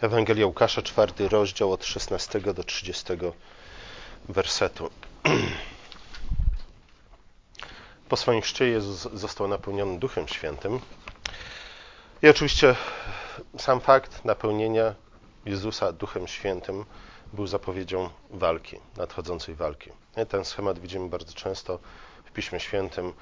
Ewangelia Łukasza, czwarty rozdział od 16 do 30 wersetu. Po swoim chrzcie Jezus został napełniony Duchem Świętym. I oczywiście sam fakt napełnienia Jezusa Duchem Świętym był zapowiedzią walki, nadchodzącej walki. Ten schemat widzimy bardzo często w Piśmie Świętym.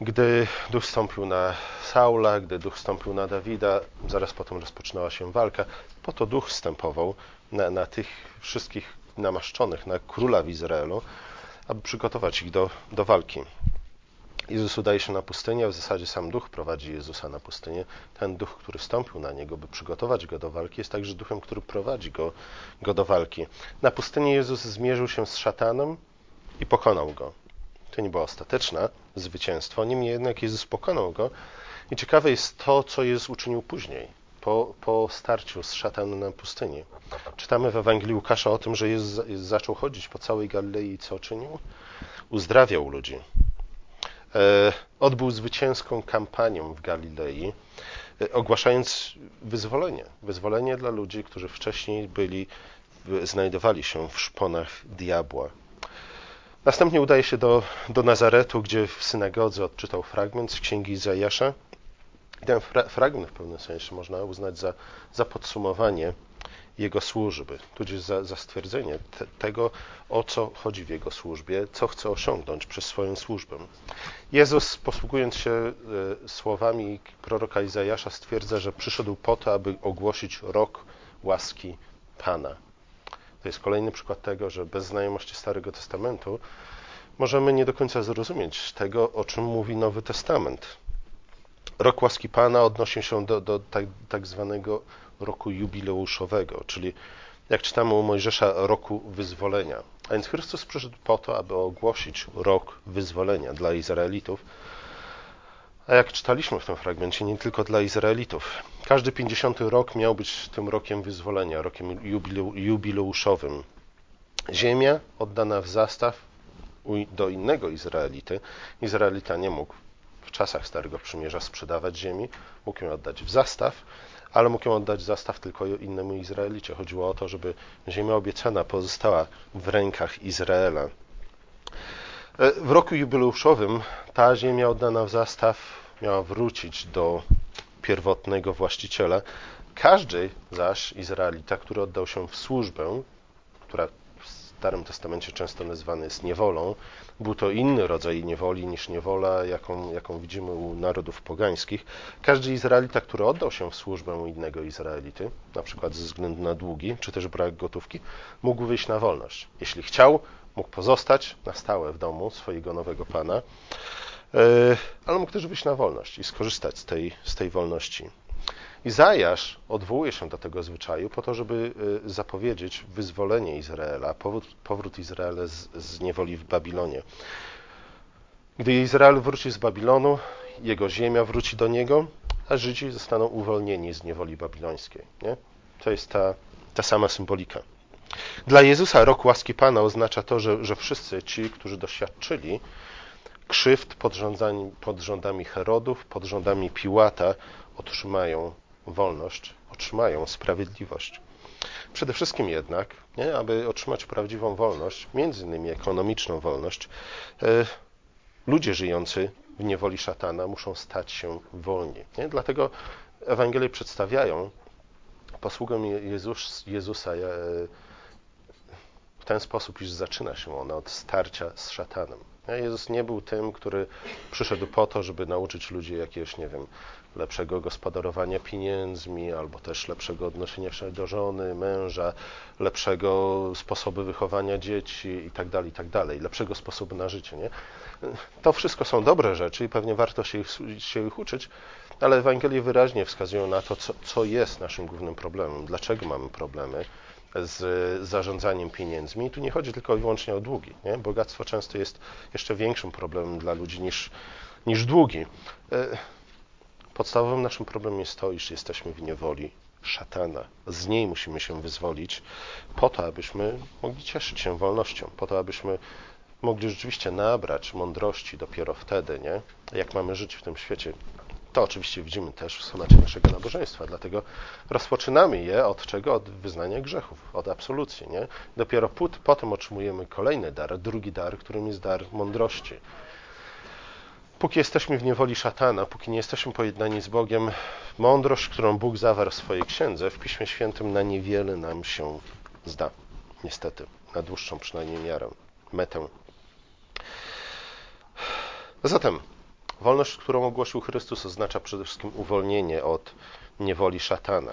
Gdy duch wstąpił na Saula, gdy duch wstąpił na Dawida, zaraz potem rozpoczynała się walka. Po to duch wstępował na, na tych wszystkich namaszczonych, na króla w Izraelu, aby przygotować ich do, do walki. Jezus udaje się na pustynię, w zasadzie sam duch prowadzi Jezusa na pustynię. Ten duch, który wstąpił na niego, by przygotować go do walki, jest także duchem, który prowadzi go, go do walki. Na pustyni Jezus zmierzył się z szatanem i pokonał go. To nie było ostateczne zwycięstwo, niemniej jednak Jezus pokonał go. I ciekawe jest to, co Jezus uczynił później, po, po starciu z szatanem na pustyni. Czytamy w Ewangelii Łukasza o tym, że Jezus zaczął chodzić po całej Galilei i co czynił? Uzdrawiał ludzi. E, odbył zwycięską kampanię w Galilei, e, ogłaszając wyzwolenie. Wyzwolenie dla ludzi, którzy wcześniej byli, znajdowali się w szponach diabła. Następnie udaje się do, do Nazaretu, gdzie w synagodze odczytał fragment z księgi Izajasza. I ten fra fragment w pewnym sensie można uznać za, za podsumowanie jego służby, tudzież za, za stwierdzenie te, tego, o co chodzi w jego służbie, co chce osiągnąć przez swoją służbę. Jezus, posługując się e, słowami proroka Izajasza, stwierdza, że przyszedł po to, aby ogłosić rok łaski Pana. To jest kolejny przykład tego, że bez znajomości Starego Testamentu możemy nie do końca zrozumieć tego, o czym mówi Nowy Testament. Rok łaski Pana odnosi się do, do tak, tak zwanego roku jubileuszowego, czyli jak czytamy u Mojżesza, roku wyzwolenia. A więc Chrystus przyszedł po to, aby ogłosić rok wyzwolenia dla Izraelitów. A jak czytaliśmy w tym fragmencie, nie tylko dla Izraelitów. Każdy 50 rok miał być tym rokiem wyzwolenia, rokiem jubileuszowym. Ziemia oddana w zastaw do innego Izraelity. Izraelita nie mógł w czasach Starego Przymierza sprzedawać ziemi, mógł ją oddać w zastaw, ale mógł ją oddać zastaw tylko innemu Izraelicie. Chodziło o to, żeby ziemia obiecana pozostała w rękach Izraela. W roku jubileuszowym ta ziemia oddana w zastaw miała wrócić do pierwotnego właściciela. Każdy zaś Izraelita, który oddał się w służbę, która w Starym Testamencie często nazywany jest niewolą, był to inny rodzaj niewoli niż niewola, jaką, jaką widzimy u narodów pogańskich. Każdy Izraelita, który oddał się w służbę innego Izraelity, na przykład ze względu na długi, czy też brak gotówki, mógł wyjść na wolność. Jeśli chciał, mógł pozostać na stałe w domu swojego nowego pana, e, ale mógł też wyjść na wolność i skorzystać z tej, z tej wolności. Izajasz odwołuje się do tego zwyczaju po to, żeby y, zapowiedzieć wyzwolenie Izraela, powrót, powrót Izraela z, z niewoli w Babilonie. Gdy Izrael wróci z Babilonu, jego ziemia wróci do niego, a Żydzi zostaną uwolnieni z niewoli babilońskiej. Nie? To jest ta, ta sama symbolika. Dla Jezusa rok łaski Pana oznacza to, że, że wszyscy ci, którzy doświadczyli krzywd pod rządami, pod rządami Herodów, pod rządami Piłata, otrzymają wolność, otrzymają sprawiedliwość. Przede wszystkim jednak, nie, aby otrzymać prawdziwą wolność, między innymi ekonomiczną wolność, e, ludzie żyjący w niewoli szatana muszą stać się wolni. Nie? Dlatego Ewangelie przedstawiają posługę Jezus, Jezusa e, ten sposób, iż zaczyna się ona od starcia z szatanem. Jezus nie był tym, który przyszedł po to, żeby nauczyć ludzi jakiegoś, nie wiem, lepszego gospodarowania pieniędzmi, albo też lepszego odnoszenia się do żony, męża, lepszego sposobu wychowania dzieci itd., tak itd., tak lepszego sposobu na życie. Nie? To wszystko są dobre rzeczy i pewnie warto się ich, się ich uczyć, ale Ewangelie wyraźnie wskazują na to, co, co jest naszym głównym problemem, dlaczego mamy problemy z zarządzaniem pieniędzmi. I tu nie chodzi tylko i wyłącznie o długi. Nie? Bogactwo często jest jeszcze większym problemem dla ludzi niż, niż długi. E, podstawowym naszym problemem jest to, iż jesteśmy w niewoli szatana. Z niej musimy się wyzwolić po to, abyśmy mogli cieszyć się wolnością, po to, abyśmy mogli rzeczywiście nabrać mądrości dopiero wtedy, nie? jak mamy żyć w tym świecie To oczywiście widzimy też w schemacie naszego nabożeństwa, dlatego rozpoczynamy je od czego? Od wyznania grzechów, od absolucji. Nie? Dopiero put, potem otrzymujemy kolejny dar, drugi dar, którym jest dar mądrości. Póki jesteśmy w niewoli szatana, póki nie jesteśmy pojednani z Bogiem, mądrość, którą Bóg zawarł w swojej księdze, w Piśmie Świętym na niewiele nam się zda. Niestety, na dłuższą przynajmniej miarę, metę. Zatem wolność, którą ogłosił Chrystus, oznacza przede wszystkim uwolnienie od niewoli szatana.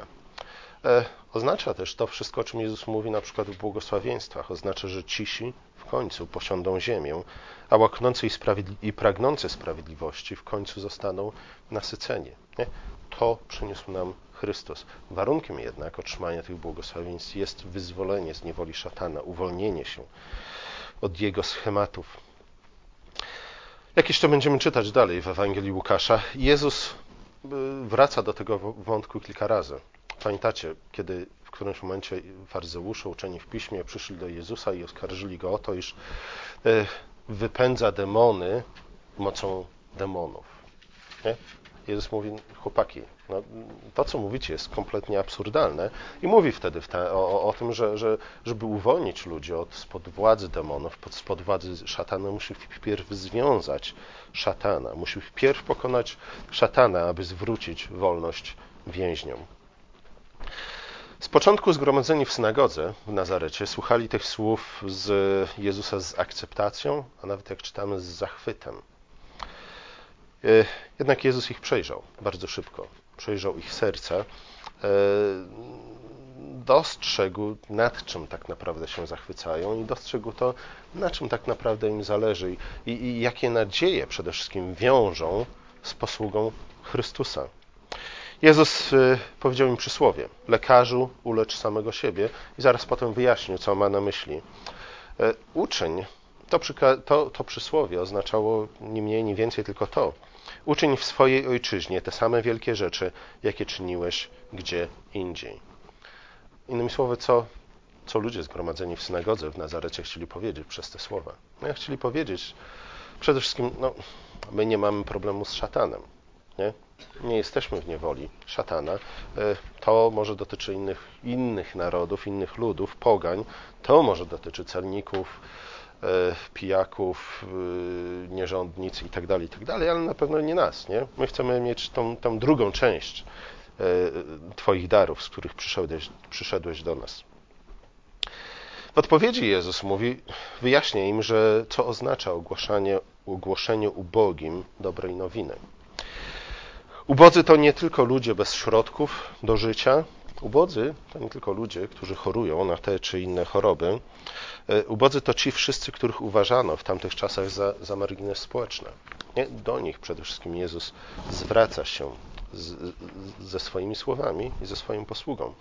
E, oznacza też to wszystko, o czym Jezus mówi na przykład w błogosławieństwach. Oznacza, że cisi w końcu posiądą ziemię, a łaknący i, i pragnący sprawiedliwości w końcu zostaną nasyceni. Nie? To przyniósł nam Chrystus. Warunkiem jednak otrzymania tych błogosławieństw jest wyzwolenie z niewoli szatana, uwolnienie się od jego schematów. Jak jeszcze będziemy czytać dalej w Ewangelii Łukasza, Jezus y, wraca do tego wątku kilka razy. Pamiętacie, kiedy w którymś momencie faryzeusze uczeni w piśmie przyszli do Jezusa i oskarżyli go o to, iż y, wypędza demony mocą demonów. Nie? Jezus mówi, chłopaki, no, to co mówicie jest kompletnie absurdalne i mówi wtedy o, o, tym, że, że żeby uwolnić ludzi od spod władzy demonów, spod władzy szatana, musi wpierw związać szatana, musi wpierw pokonać szatana, aby zwrócić wolność więźniom. Z początku zgromadzeni w synagodze w Nazarecie słuchali tych słów z Jezusa z akceptacją, a nawet jak czytamy z zachwytem. E, jednak Jezus ich przejrzał bardzo szybko. Przejrzał ich serca. E, dostrzegł, nad czym tak naprawdę się zachwycają i dostrzegł to, na czym tak naprawdę im zależy i, i jakie nadzieje przede wszystkim wiążą z posługą Chrystusa. Jezus e, powiedział im przysłowie: Lekarzu, ulecz samego siebie, i zaraz potem wyjaśnił, co ma na myśli. Uczeń, to, to, to przysłowie oznaczało nie mniej, nie więcej tylko to, Uczyń w swojej ojczyźnie te same wielkie rzeczy, jakie czyniłeś gdzie indziej. Innymi słowy, co, co ludzie zgromadzeni w synagodze w Nazarecie chcieli powiedzieć przez te słowa? No, chcieli powiedzieć przede wszystkim, no, my nie mamy problemu z szatanem. Nie? nie jesteśmy w niewoli szatana. E, to może dotyczy innych, innych narodów, innych ludów, pogań. To może dotyczy celników, pijaków, e, nierządnic itd., tak itd., tak ale na pewno nie nas. Nie? My chcemy mieć tą, tą drugą część e, Twoich darów, z których przyszedłeś, przyszedłeś do nas. W odpowiedzi Jezus mówi, wyjaśnia im, że co oznacza ogłaszanie, ogłoszenie ubogim dobrej nowiny. Ubodzy to nie tylko ludzie bez środków do życia. Ubodzy to nie tylko ludzie, którzy chorują na te czy inne choroby, E, ubodzy to ci wszyscy, których uważano w tamtych czasach za, za margines społeczny. Nie? Do nich przede wszystkim Jezus zwraca się z, ze swoimi słowami i ze swoją posługą.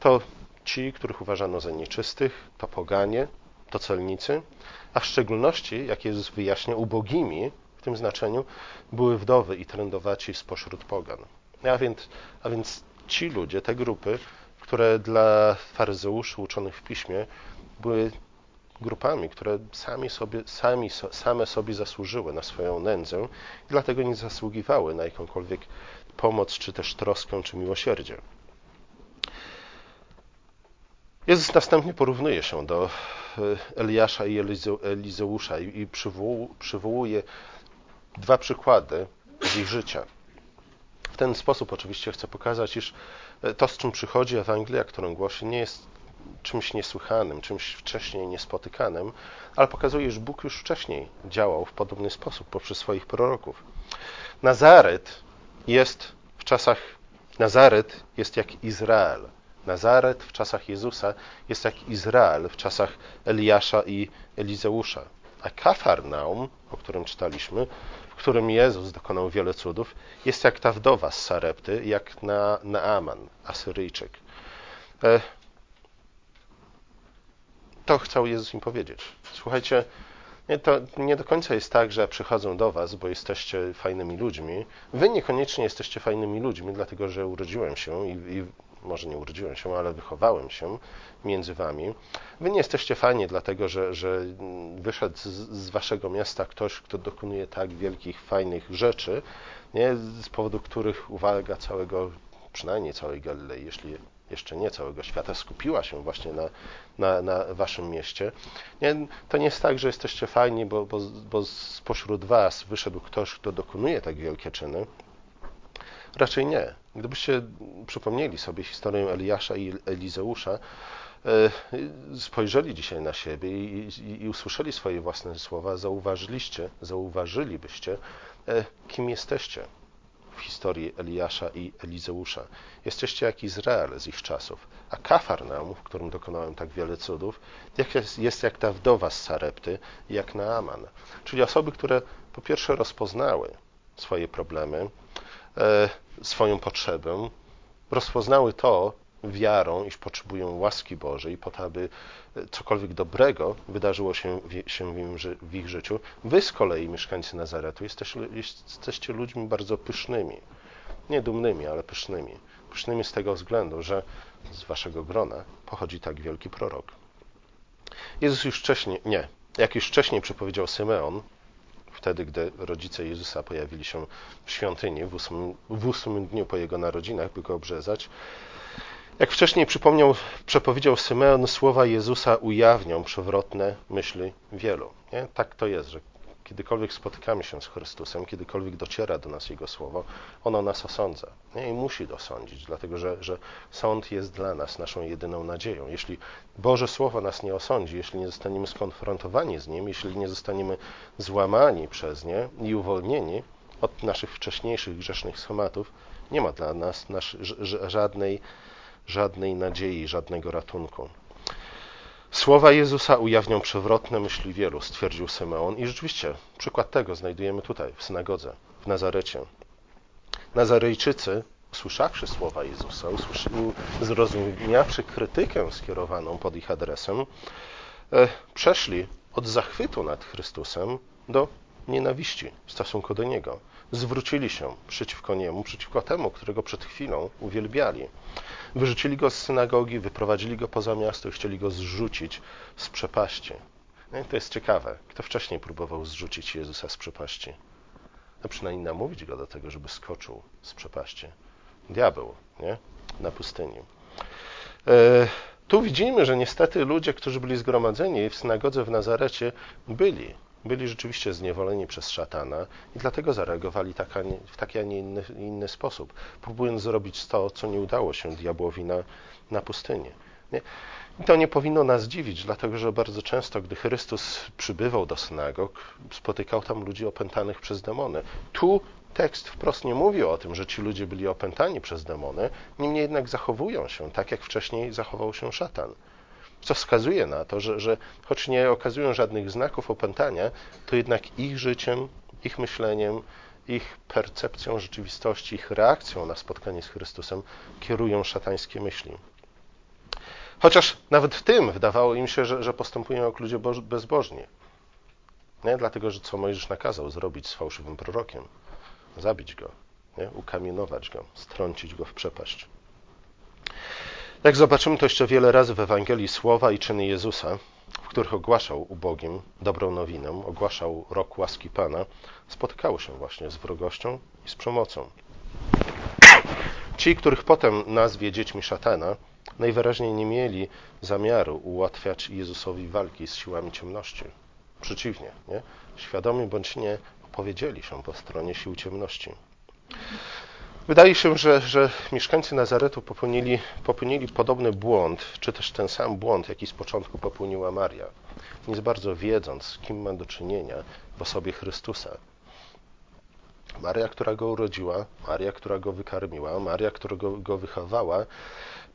To ci, których uważano za nieczystych, to poganie, to celnicy, a w szczególności, jak Jezus wyjaśnia, ubogimi w tym znaczeniu były wdowy i trędowaci spośród pogan. A więc, a więc ci ludzie, te grupy, które dla faryzeuszy uczonych w piśmie były grupami, które sami sobie, sami, same sobie zasłużyły na swoją nędzę i dlatego nie zasługiwały na jakąkolwiek pomoc, czy też troskę, czy miłosierdzie. Jezus następnie porównuje się do e, Eliasza i Elizeusza i przywołuje dwa przykłady z ich życia. W ten sposób oczywiście chcę pokazać, iż e, to, z czym przychodzi Ewangelia, którą głosi, nie jest czymś niesłychanym, czymś wcześniej niespotykanym, ale pokazuje, że Bóg już wcześniej działał w podobny sposób poprzez swoich proroków. Nazaret jest w czasach Nazaret jest jak Izrael. Nazaret w czasach Jezusa jest jak Izrael w czasach Eliasza i Elizeusza. A Kafarnaum, o którym czytaliśmy, którym Jezus dokonał wiele cudów, jest jak ta wdowa z Sarepty, jak na Naaman, Asyryjczyk. E, to chciał Jezus im powiedzieć. Słuchajcie, nie, to nie do końca jest tak, że przychodzą do was, bo jesteście fajnymi ludźmi. Wy niekoniecznie jesteście fajnymi ludźmi, dlatego że urodziłem się i, i może nie urodziłem się, ale wychowałem się między wami. Wy nie jesteście fajni, dlatego że, że wyszedł z, z waszego miasta ktoś, kto dokonuje tak wielkich, fajnych rzeczy, nie? z powodu których uwaga całego, przynajmniej całej Galilei, jeśli jeszcze nie całego świata, skupiła się właśnie na, na, na waszym mieście. Nie, to nie jest tak, że jesteście fajni, bo, bo, bo spośród was wyszedł ktoś, kto dokonuje tak wielkie czyny. Raczej nie. Gdybyście przypomnieli sobie historię Eliasza i Elizeusza, e, spojrzeli dzisiaj na siebie i, i, i, usłyszeli swoje własne słowa, zauważyliście, zauważylibyście, e, kim jesteście w historii Eliasza i Elizeusza. Jesteście jak Izrael z ich czasów, a Kafarnaum, w którym dokonałem tak wiele cudów, jest, jest jak ta wdowa z Sarepty, jak Naaman. Czyli osoby, które po pierwsze rozpoznały swoje problemy, e, swoją potrzebę, rozpoznały to wiarą, iż potrzebują łaski Bożej, po to, aby cokolwiek dobrego wydarzyło się w, się w, im, w ich życiu. Wy z kolei, mieszkańcy Nazaretu, jesteście, jesteście ludźmi bardzo pysznymi. Nie dumnymi, ale pysznymi. Pysznymi z tego względu, że z waszego grona pochodzi tak wielki prorok. Jezus już wcześniej, nie, jak już wcześniej przepowiedział Symeon, wtedy, gdy rodzice Jezusa pojawili się w świątyni w ósmym, w ósmym dniu po jego narodzinach, by go obrzezać. Jak wcześniej przypomniał, przepowiedział Symeon, słowa Jezusa ujawnią przewrotne myśli wielu. Nie? Tak to jest, że kiedykolwiek spotykamy się z Chrystusem, kiedykolwiek dociera do nas Jego słowo, ono nas osądza. Nie? I musi dosądzić, dlatego że, że sąd jest dla nas naszą jedyną nadzieją. Jeśli Boże Słowo nas nie osądzi, jeśli nie zostaniemy skonfrontowani z Nim, jeśli nie zostaniemy złamani przez nie i uwolnieni od naszych wcześniejszych grzesznych schematów, nie ma dla nas żadnej, żadnej nadziei, żadnego ratunku. Słowa Jezusa ujawnią przewrotne myśli wielu, stwierdził Symeon. I rzeczywiście, przykład tego znajdujemy tutaj, w synagodze, w Nazarecie. Nazarejczycy, usłyszawszy słowa Jezusa, zrozumiawszy krytykę skierowaną pod ich adresem, e, przeszli od zachwytu nad Chrystusem do nienawiści w stosunku do Niego. Zwrócili się przeciwko Niemu, przeciwko temu, którego przed chwilą uwielbiali. Wyrzucili go z synagogi, wyprowadzili go poza miasto i chcieli go zrzucić z przepaści. No i to jest ciekawe. Kto wcześniej próbował zrzucić Jezusa z przepaści? A przynajmniej namówić go do tego, żeby skoczył z przepaści. Diabeł, nie? Na pustyni. E, tu widzimy, że niestety ludzie, którzy byli zgromadzeni w synagodze w Nazarecie, byli byli rzeczywiście zniewoleni przez szatana i dlatego zareagowali tak, nie, w taki, a nie inny, inny, sposób, próbując zrobić to, co nie udało się diabłowi na, na pustyni. Nie? I to nie powinno nas dziwić, dlatego że bardzo często, gdy Chrystus przybywał do synagog, spotykał tam ludzi opętanych przez demony. Tu tekst wprost nie mówi o tym, że ci ludzie byli opętani przez demony, niemniej jednak zachowują się tak, jak wcześniej zachował się szatan co wskazuje na to, że, że choć nie okazują żadnych znaków opętania, to jednak ich życiem, ich myśleniem, ich percepcją rzeczywistości, ich reakcją na spotkanie z Chrystusem kierują szatańskie myśli. Chociaż nawet w tym wydawało im się, że, że postępują jak ludzie bezbożni. Nie? Dlatego, że co Mojżesz nakazał zrobić z fałszywym prorokiem? Zabić go, nie? ukamienować go, strącić go w przepaść. Jak zobaczymy to jeszcze wiele razy w Ewangelii słowa i czyny Jezusa, w których ogłaszał ubogim dobrą nowinę, ogłaszał rok łaski Pana, spotykały się właśnie z wrogością i z przemocą. Ci, których potem nazwie dziećmi szatana, najwyraźniej nie mieli zamiaru ułatwiać Jezusowi walki z siłami ciemności. Przeciwnie, nie? świadomi bądź nie, opowiedzieli się po stronie sił ciemności. Wydaje się, że, że mieszkańcy Nazaretu popełnili, popełnili podobny błąd, czy też ten sam błąd, jaki z początku popełniła Maria, nie za bardzo wiedząc, z kim ma do czynienia w osobie Chrystusa. Maria, która go urodziła, Maria, która go wykarmiła, Maria, która go, go wychowała,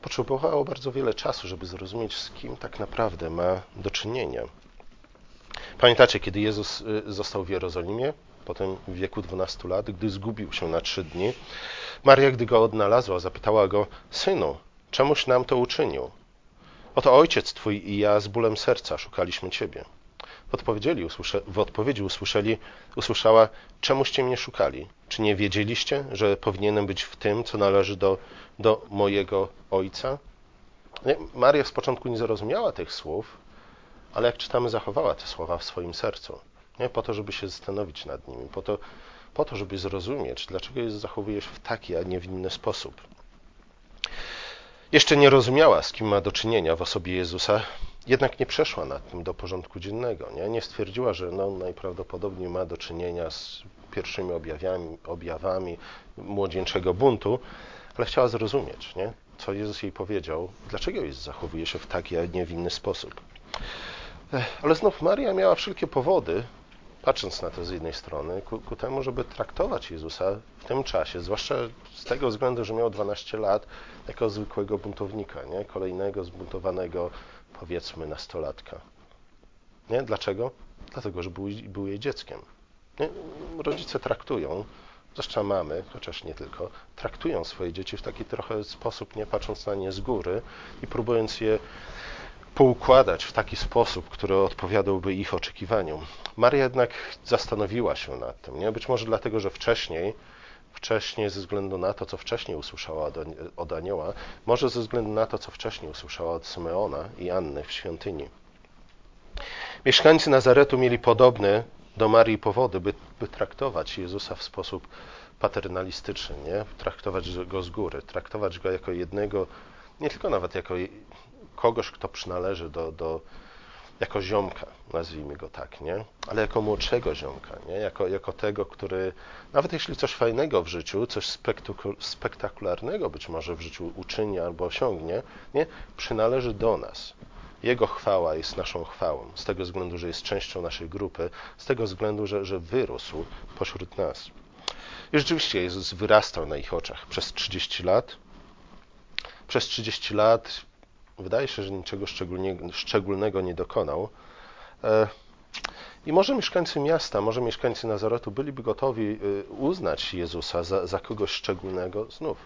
potrzebowała bardzo wiele czasu, żeby zrozumieć, z kim tak naprawdę ma do czynienia. Pamiętacie, kiedy Jezus y, został w Jerozolimie? Potem w wieku 12 lat, gdy zgubił się na trzy dni. Maria, gdy go odnalazła, zapytała go: Synu, czemuś nam to uczynił? Oto ojciec twój i ja z bólem serca szukaliśmy ciebie. W, odpowiedzieli, w odpowiedzi usłyszeli, usłyszała, czemuście mnie szukali? Czy nie wiedzieliście, że powinienem być w tym, co należy do, do mojego ojca? Nie, Maria z początku nie zrozumiała tych słów, ale jak czytamy, zachowała te słowa w swoim sercu. Nie? Po to, żeby się zastanowić nad nimi, po to, po to, żeby zrozumieć, dlaczego Jezus zachowuje się w taki, a nie w inny sposób. Jeszcze nie rozumiała, z kim ma do czynienia w osobie Jezusa, jednak nie przeszła nad tym do porządku dziennego. Nie, nie stwierdziła, że no, najprawdopodobniej ma do czynienia z pierwszymi objawami, objawami młodzieńczego buntu, ale chciała zrozumieć, nie? co Jezus jej powiedział, dlaczego Jezus zachowuje się w taki, a nie w inny sposób. Ale znów Maria miała wszelkie powody, patrząc na to z jednej strony, ku, ku, temu, żeby traktować Jezusa w tym czasie, zwłaszcza z tego względu, że miał 12 lat, jako zwykłego buntownika, nie? kolejnego zbuntowanego, powiedzmy, nastolatka. Nie? Dlaczego? Dlatego, że był, był jej dzieckiem. Nie? Rodzice traktują, zwłaszcza mamy, chociaż nie tylko, traktują swoje dzieci w taki trochę sposób, nie patrząc na nie z góry i próbując je poukładać w taki sposób, który odpowiadałby ich oczekiwaniom. Maria jednak zastanowiła się nad tym, nie? Być może dlatego, że wcześniej, wcześniej ze względu na to, co wcześniej usłyszała od anioła, może ze względu na to, co wcześniej usłyszała od Symeona i Anny w świątyni. Mieszkańcy Nazaretu mieli podobne do Marii powody, by, by traktować Jezusa w sposób paternalistyczny, nie? traktować go z góry, traktować go jako jednego, nie tylko nawet jako kogoś, kto przynależy do, do jako ziomka, nazwijmy go tak, nie? ale jako młodszego ziomka, nie? Jako, jako tego, który nawet jeśli coś fajnego w życiu, coś spektakularnego być może w życiu uczyni albo osiągnie, nie? przynależy do nas. Jego chwała jest naszą chwałą, z tego względu, że jest częścią naszej grupy, z tego względu, że, że wyrósł pośród nas. I rzeczywiście Jezus wyrastał na ich oczach przez 30 lat. Przez 30 lat wydaje się, że niczego szczególnego nie dokonał. E, I może mieszkańcy miasta, może mieszkańcy Nazaretu byliby gotowi e, uznać Jezusa za, za kogoś szczególnego znów,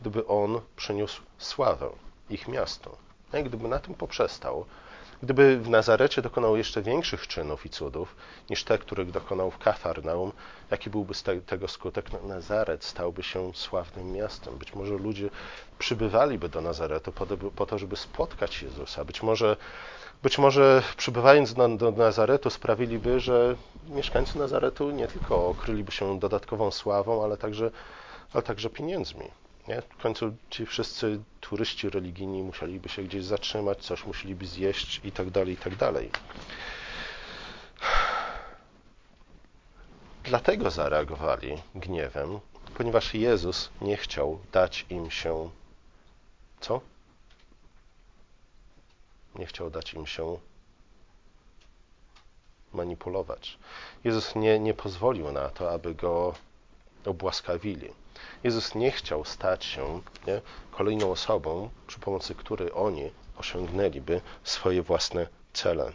gdyby on przyniósł sławę ich miastu. Gdyby na tym poprzestał, gdyby w Nazarecie dokonał jeszcze większych czynów i cudów niż te, których dokonał w Kafarnaum, jaki byłby z te, tego skutek? No, Nazaret stałby się sławnym miastem. Być może ludzie przybywaliby do Nazaretu po po to żeby spotkać Jezusa. Być może, być może przybywając do, do Nazaretu sprawiliby, że mieszkańcy Nazaretu nie tylko okryliby się dodatkową sławą, ale także, ale także pieniędzmi. Nie? W końcu ci wszyscy turyści religijni musieliby się gdzieś zatrzymać, coś musieliby zjeść i tak dalej, i tak dalej. Dlatego zareagowali gniewem, ponieważ Jezus nie chciał dać im się co? Nie chciał dać im się manipulować. Jezus nie, nie pozwolił na to, aby go obłaskawili. Jezus nie chciał stać się nie, kolejną osobą, przy pomocy której oni osiągnęliby swoje własne cele.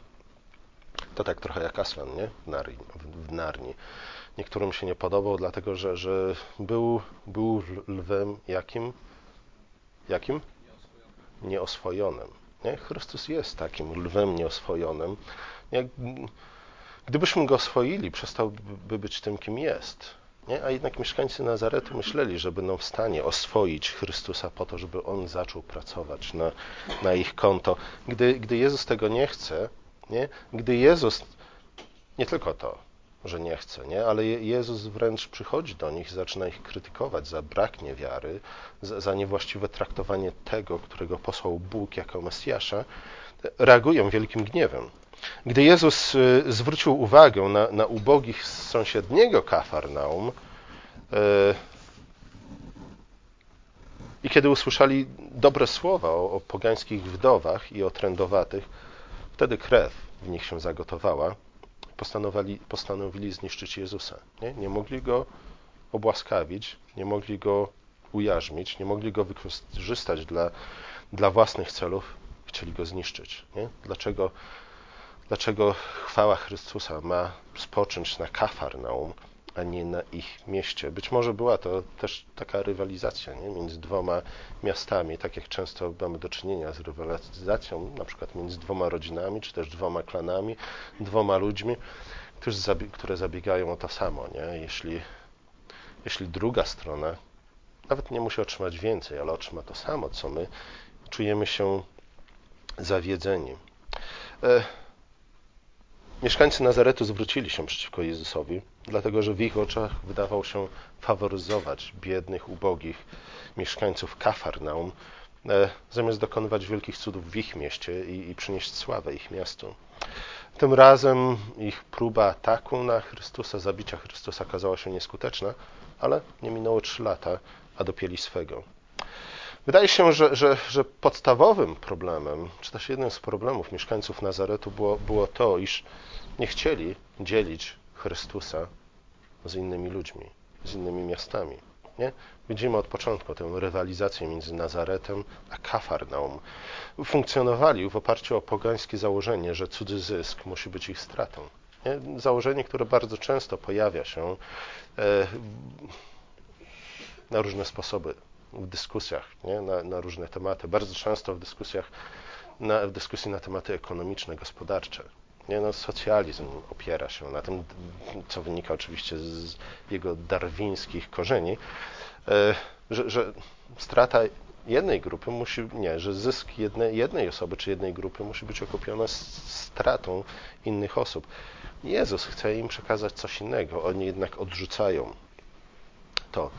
To tak trochę jak Aslan, nie? W Narni. W Narni. Niektórym się nie podobał, dlatego że, że był, był lwem jakim? Jakim? Nieoswojonym. Nie? Chrystus jest takim lwem nieoswojonym. Jak, gdybyśmy go oswoili, przestałby być tym, kim jest. Nie? A jednak mieszkańcy Nazaretu myśleli, że będą w stanie oswoić Chrystusa po to, żeby On zaczął pracować na, na ich konto. Gdy, gdy Jezus tego nie chce, nie? gdy Jezus, nie tylko to, że nie chce, nie? ale Jezus wręcz przychodzi do nich zaczyna ich krytykować za brak niewiary, za, za niewłaściwe traktowanie tego, którego posłał Bóg jako Mesjasza, reagują wielkim gniewem. Gdy Jezus y, zwrócił uwagę na, na ubogich z sąsiedniego Kafarnaum y, i kiedy usłyszeli dobre słowa o, o pogańskich wdowach i o trędowatych, wtedy krew w nich się zagotowała. Postanowili, postanowili zniszczyć Jezusa. Nie? nie mogli go obłaskawić, nie mogli go ujarzmić, nie mogli go wykorzystać dla, dla własnych celów, chcieli go zniszczyć. Nie? Dlaczego Dlaczego chwała Chrystusa ma spocząć na Kafarnaum, a nie na ich mieście. Być może była to też taka rywalizacja nie? między dwoma miastami, tak jak często mamy do czynienia z rywalizacją, na przykład między dwoma rodzinami, czy też dwoma klanami, dwoma ludźmi, którzy, które zabiegają o to samo. Nie? Jeśli, jeśli druga strona nawet nie musi otrzymać więcej, ale otrzyma to samo, co my, czujemy się zawiedzeni. E, mieszkańcy Nazaretu zwrócili się przeciwko Jezusowi, dlatego że w ich oczach wydawał się faworyzować biednych, ubogich mieszkańców Kafarnaum, e, zamiast dokonywać wielkich cudów w ich mieście i, i przynieść sławę ich miastu. Tym razem ich próba ataku na Chrystusa, zabicia Chrystusa okazała się nieskuteczna, ale nie minęło trzy lata, a dopięli swego. Wydaje się, że, że, że, podstawowym problemem, czy też jednym z problemów mieszkańców Nazaretu było, było to, iż nie chcieli dzielić Chrystusa z innymi ludźmi, z innymi miastami. Nie? Widzimy od początku tę rywalizację między Nazaretem a Kafarnaum. Funkcjonowali w oparciu o pogańskie założenie, że cudzy zysk musi być ich stratą. Nie? Założenie, które bardzo często pojawia się e, na różne sposoby w dyskusjach, nie? Na, na różne tematy. Bardzo często w dyskusjach, na, w dyskusji na tematy ekonomiczne, gospodarcze. Nie? No, socjalizm opiera się na tym, co wynika oczywiście z jego darwińskich korzeni, e, że, że strata jednej grupy musi, nie, że zysk jednej, jednej osoby czy jednej grupy musi być okupiony stratą innych osób. Jezus chce im przekazać coś innego, oni jednak odrzucają to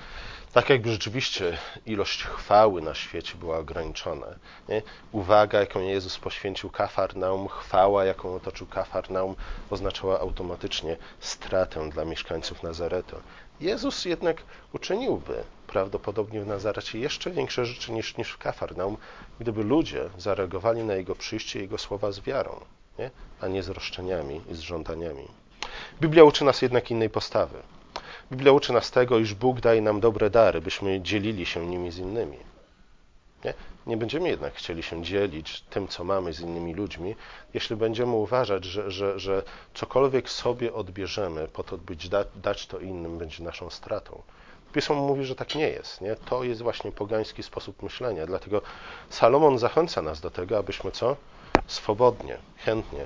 tak jakby rzeczywiście ilość chwały na świecie była ograniczona. Nie? Uwaga, jaką Jezus poświęcił Kafarnaum, chwała, jaką otoczył Kafarnaum, oznaczała automatycznie stratę dla mieszkańców Nazaretu. Jezus jednak uczyniłby prawdopodobnie w Nazarecie jeszcze większe rzeczy niż, niż w Kafarnaum, gdyby ludzie zareagowali na Jego przyjście i Jego słowa z wiarą, nie? a nie z roszczeniami i z żądaniami. Biblia uczy nas jednak innej postawy. Biblia uczy nas tego, iż Bóg daje nam dobre dary, byśmy dzielili się nimi z innymi. Nie? nie będziemy jednak chcieli się dzielić tym, co mamy z innymi ludźmi, jeśli będziemy uważać, że, że, że cokolwiek sobie odbierzemy po to, by da, dać to innym, będzie naszą stratą. Pismo mówi, że tak nie jest. Nie? To jest właśnie pogański sposób myślenia. Dlatego Salomon zachęca nas do tego, abyśmy co? Swobodnie, chętnie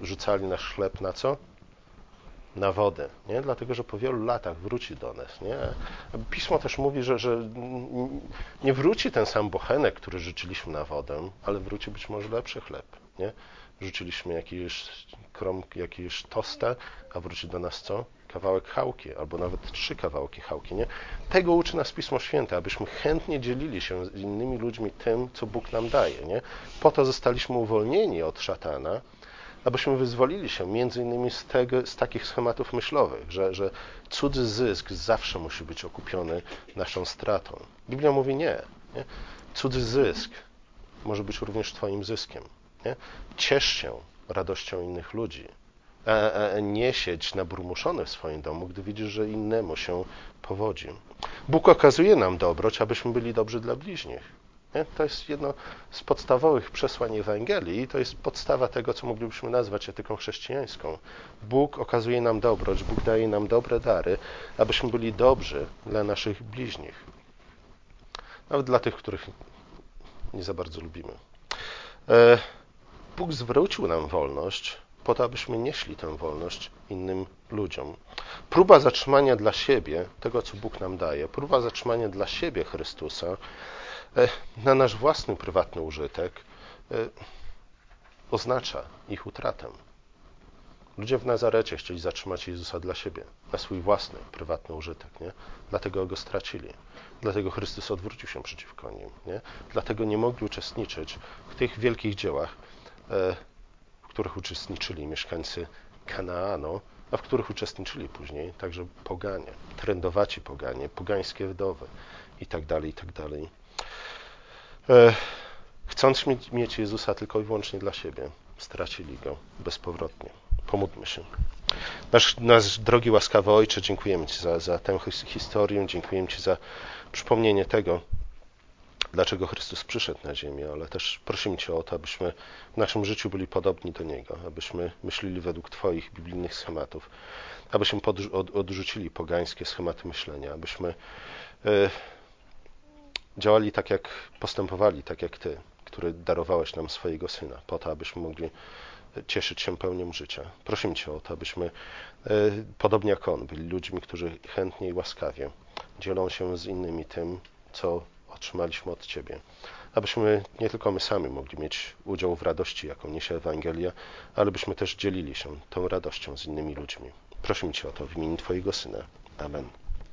rzucali nasz chleb na co? Na wodę, nie? dlatego że po wielu latach wróci do nas. Nie? Pismo też mówi, że, że nie wróci ten sam bochenek, który rzuciliśmy na wodę, ale wróci być może lepszy chleb. Nie? Rzuciliśmy jakiś kromk, jakiś tosta, a wróci do nas co? Kawałek chałki, albo nawet trzy kawałki chałki. Nie? Tego uczy nas Pismo Święte, abyśmy chętnie dzielili się z innymi ludźmi tym, co Bóg nam daje. Nie? Po to zostaliśmy uwolnieni od szatana, abyśmy wyzwolili się między innymi z, tego, z takich schematów myślowych, że, że cudzy zysk zawsze musi być okupiony naszą stratą. Biblia mówi nie. nie? Cudzy zysk może być również Twoim zyskiem. Nie? Ciesz się radością innych ludzi. A, a nie siedź naburmuszony w swoim domu, gdy widzisz, że innemu się powodzi. Bóg okazuje nam dobroć, abyśmy byli dobrzy dla bliźnich. Nie? To jest jedno z podstawowych przesłań Ewangelii to jest podstawa tego, co moglibyśmy nazwać etyką chrześcijańską. Bóg okazuje nam dobroć, Bóg daje nam dobre dary, abyśmy byli dobrzy dla naszych bliźnich. Nawet dla tych, których nie za bardzo lubimy. E, Bóg zwrócił nam wolność po to, abyśmy nieśli tę wolność innym ludziom. Próba zatrzymania dla siebie tego, co Bóg nam daje, próba zatrzymania dla siebie Chrystusa, na nasz własny prywatny użytek e, oznacza ich utratę. Ludzie w Nazarecie chcieli zatrzymać Jezusa dla siebie, na swój własny, prywatny użytek. Nie? Dlatego go stracili. Dlatego Chrystus odwrócił się przeciwko nim. Nie? Dlatego nie mogli uczestniczyć w tych wielkich dziełach, e, w których uczestniczyli mieszkańcy Kanaanu, a w których uczestniczyli później także poganie, trendowaci poganie, pogańskie wdowy itd., tak itd. E, chcąc mieć, Jezusa tylko i wyłącznie dla siebie, stracili go bezpowrotnie. Pomódlmy się. Nasz, nasz drogi łaskawy Ojcze, dziękujemy Ci za, za tę historię, dziękujemy Ci za przypomnienie tego, dlaczego Chrystus przyszedł na ziemię, ale też prosimy Cię o to, abyśmy w naszym życiu byli podobni do Niego, abyśmy myśleli według Twoich biblijnych schematów, abyśmy odrzucili pogańskie schematy myślenia, abyśmy e, działali tak, jak postępowali, tak jak Ty, który darowałeś nam swojego Syna, po to, abyśmy mogli cieszyć się pełnią życia. Prosimy Cię o to, abyśmy, e, podobnie jak On, byli ludźmi, którzy chętnie i łaskawie dzielą się z innymi tym, co otrzymaliśmy od Ciebie. Abyśmy nie tylko my sami mogli mieć udział w radości, jaką niesie Ewangelia, ale byśmy też dzielili się tą radością z innymi ludźmi. Prosimy Cię o to w imieniu Twojego Syna. Amen.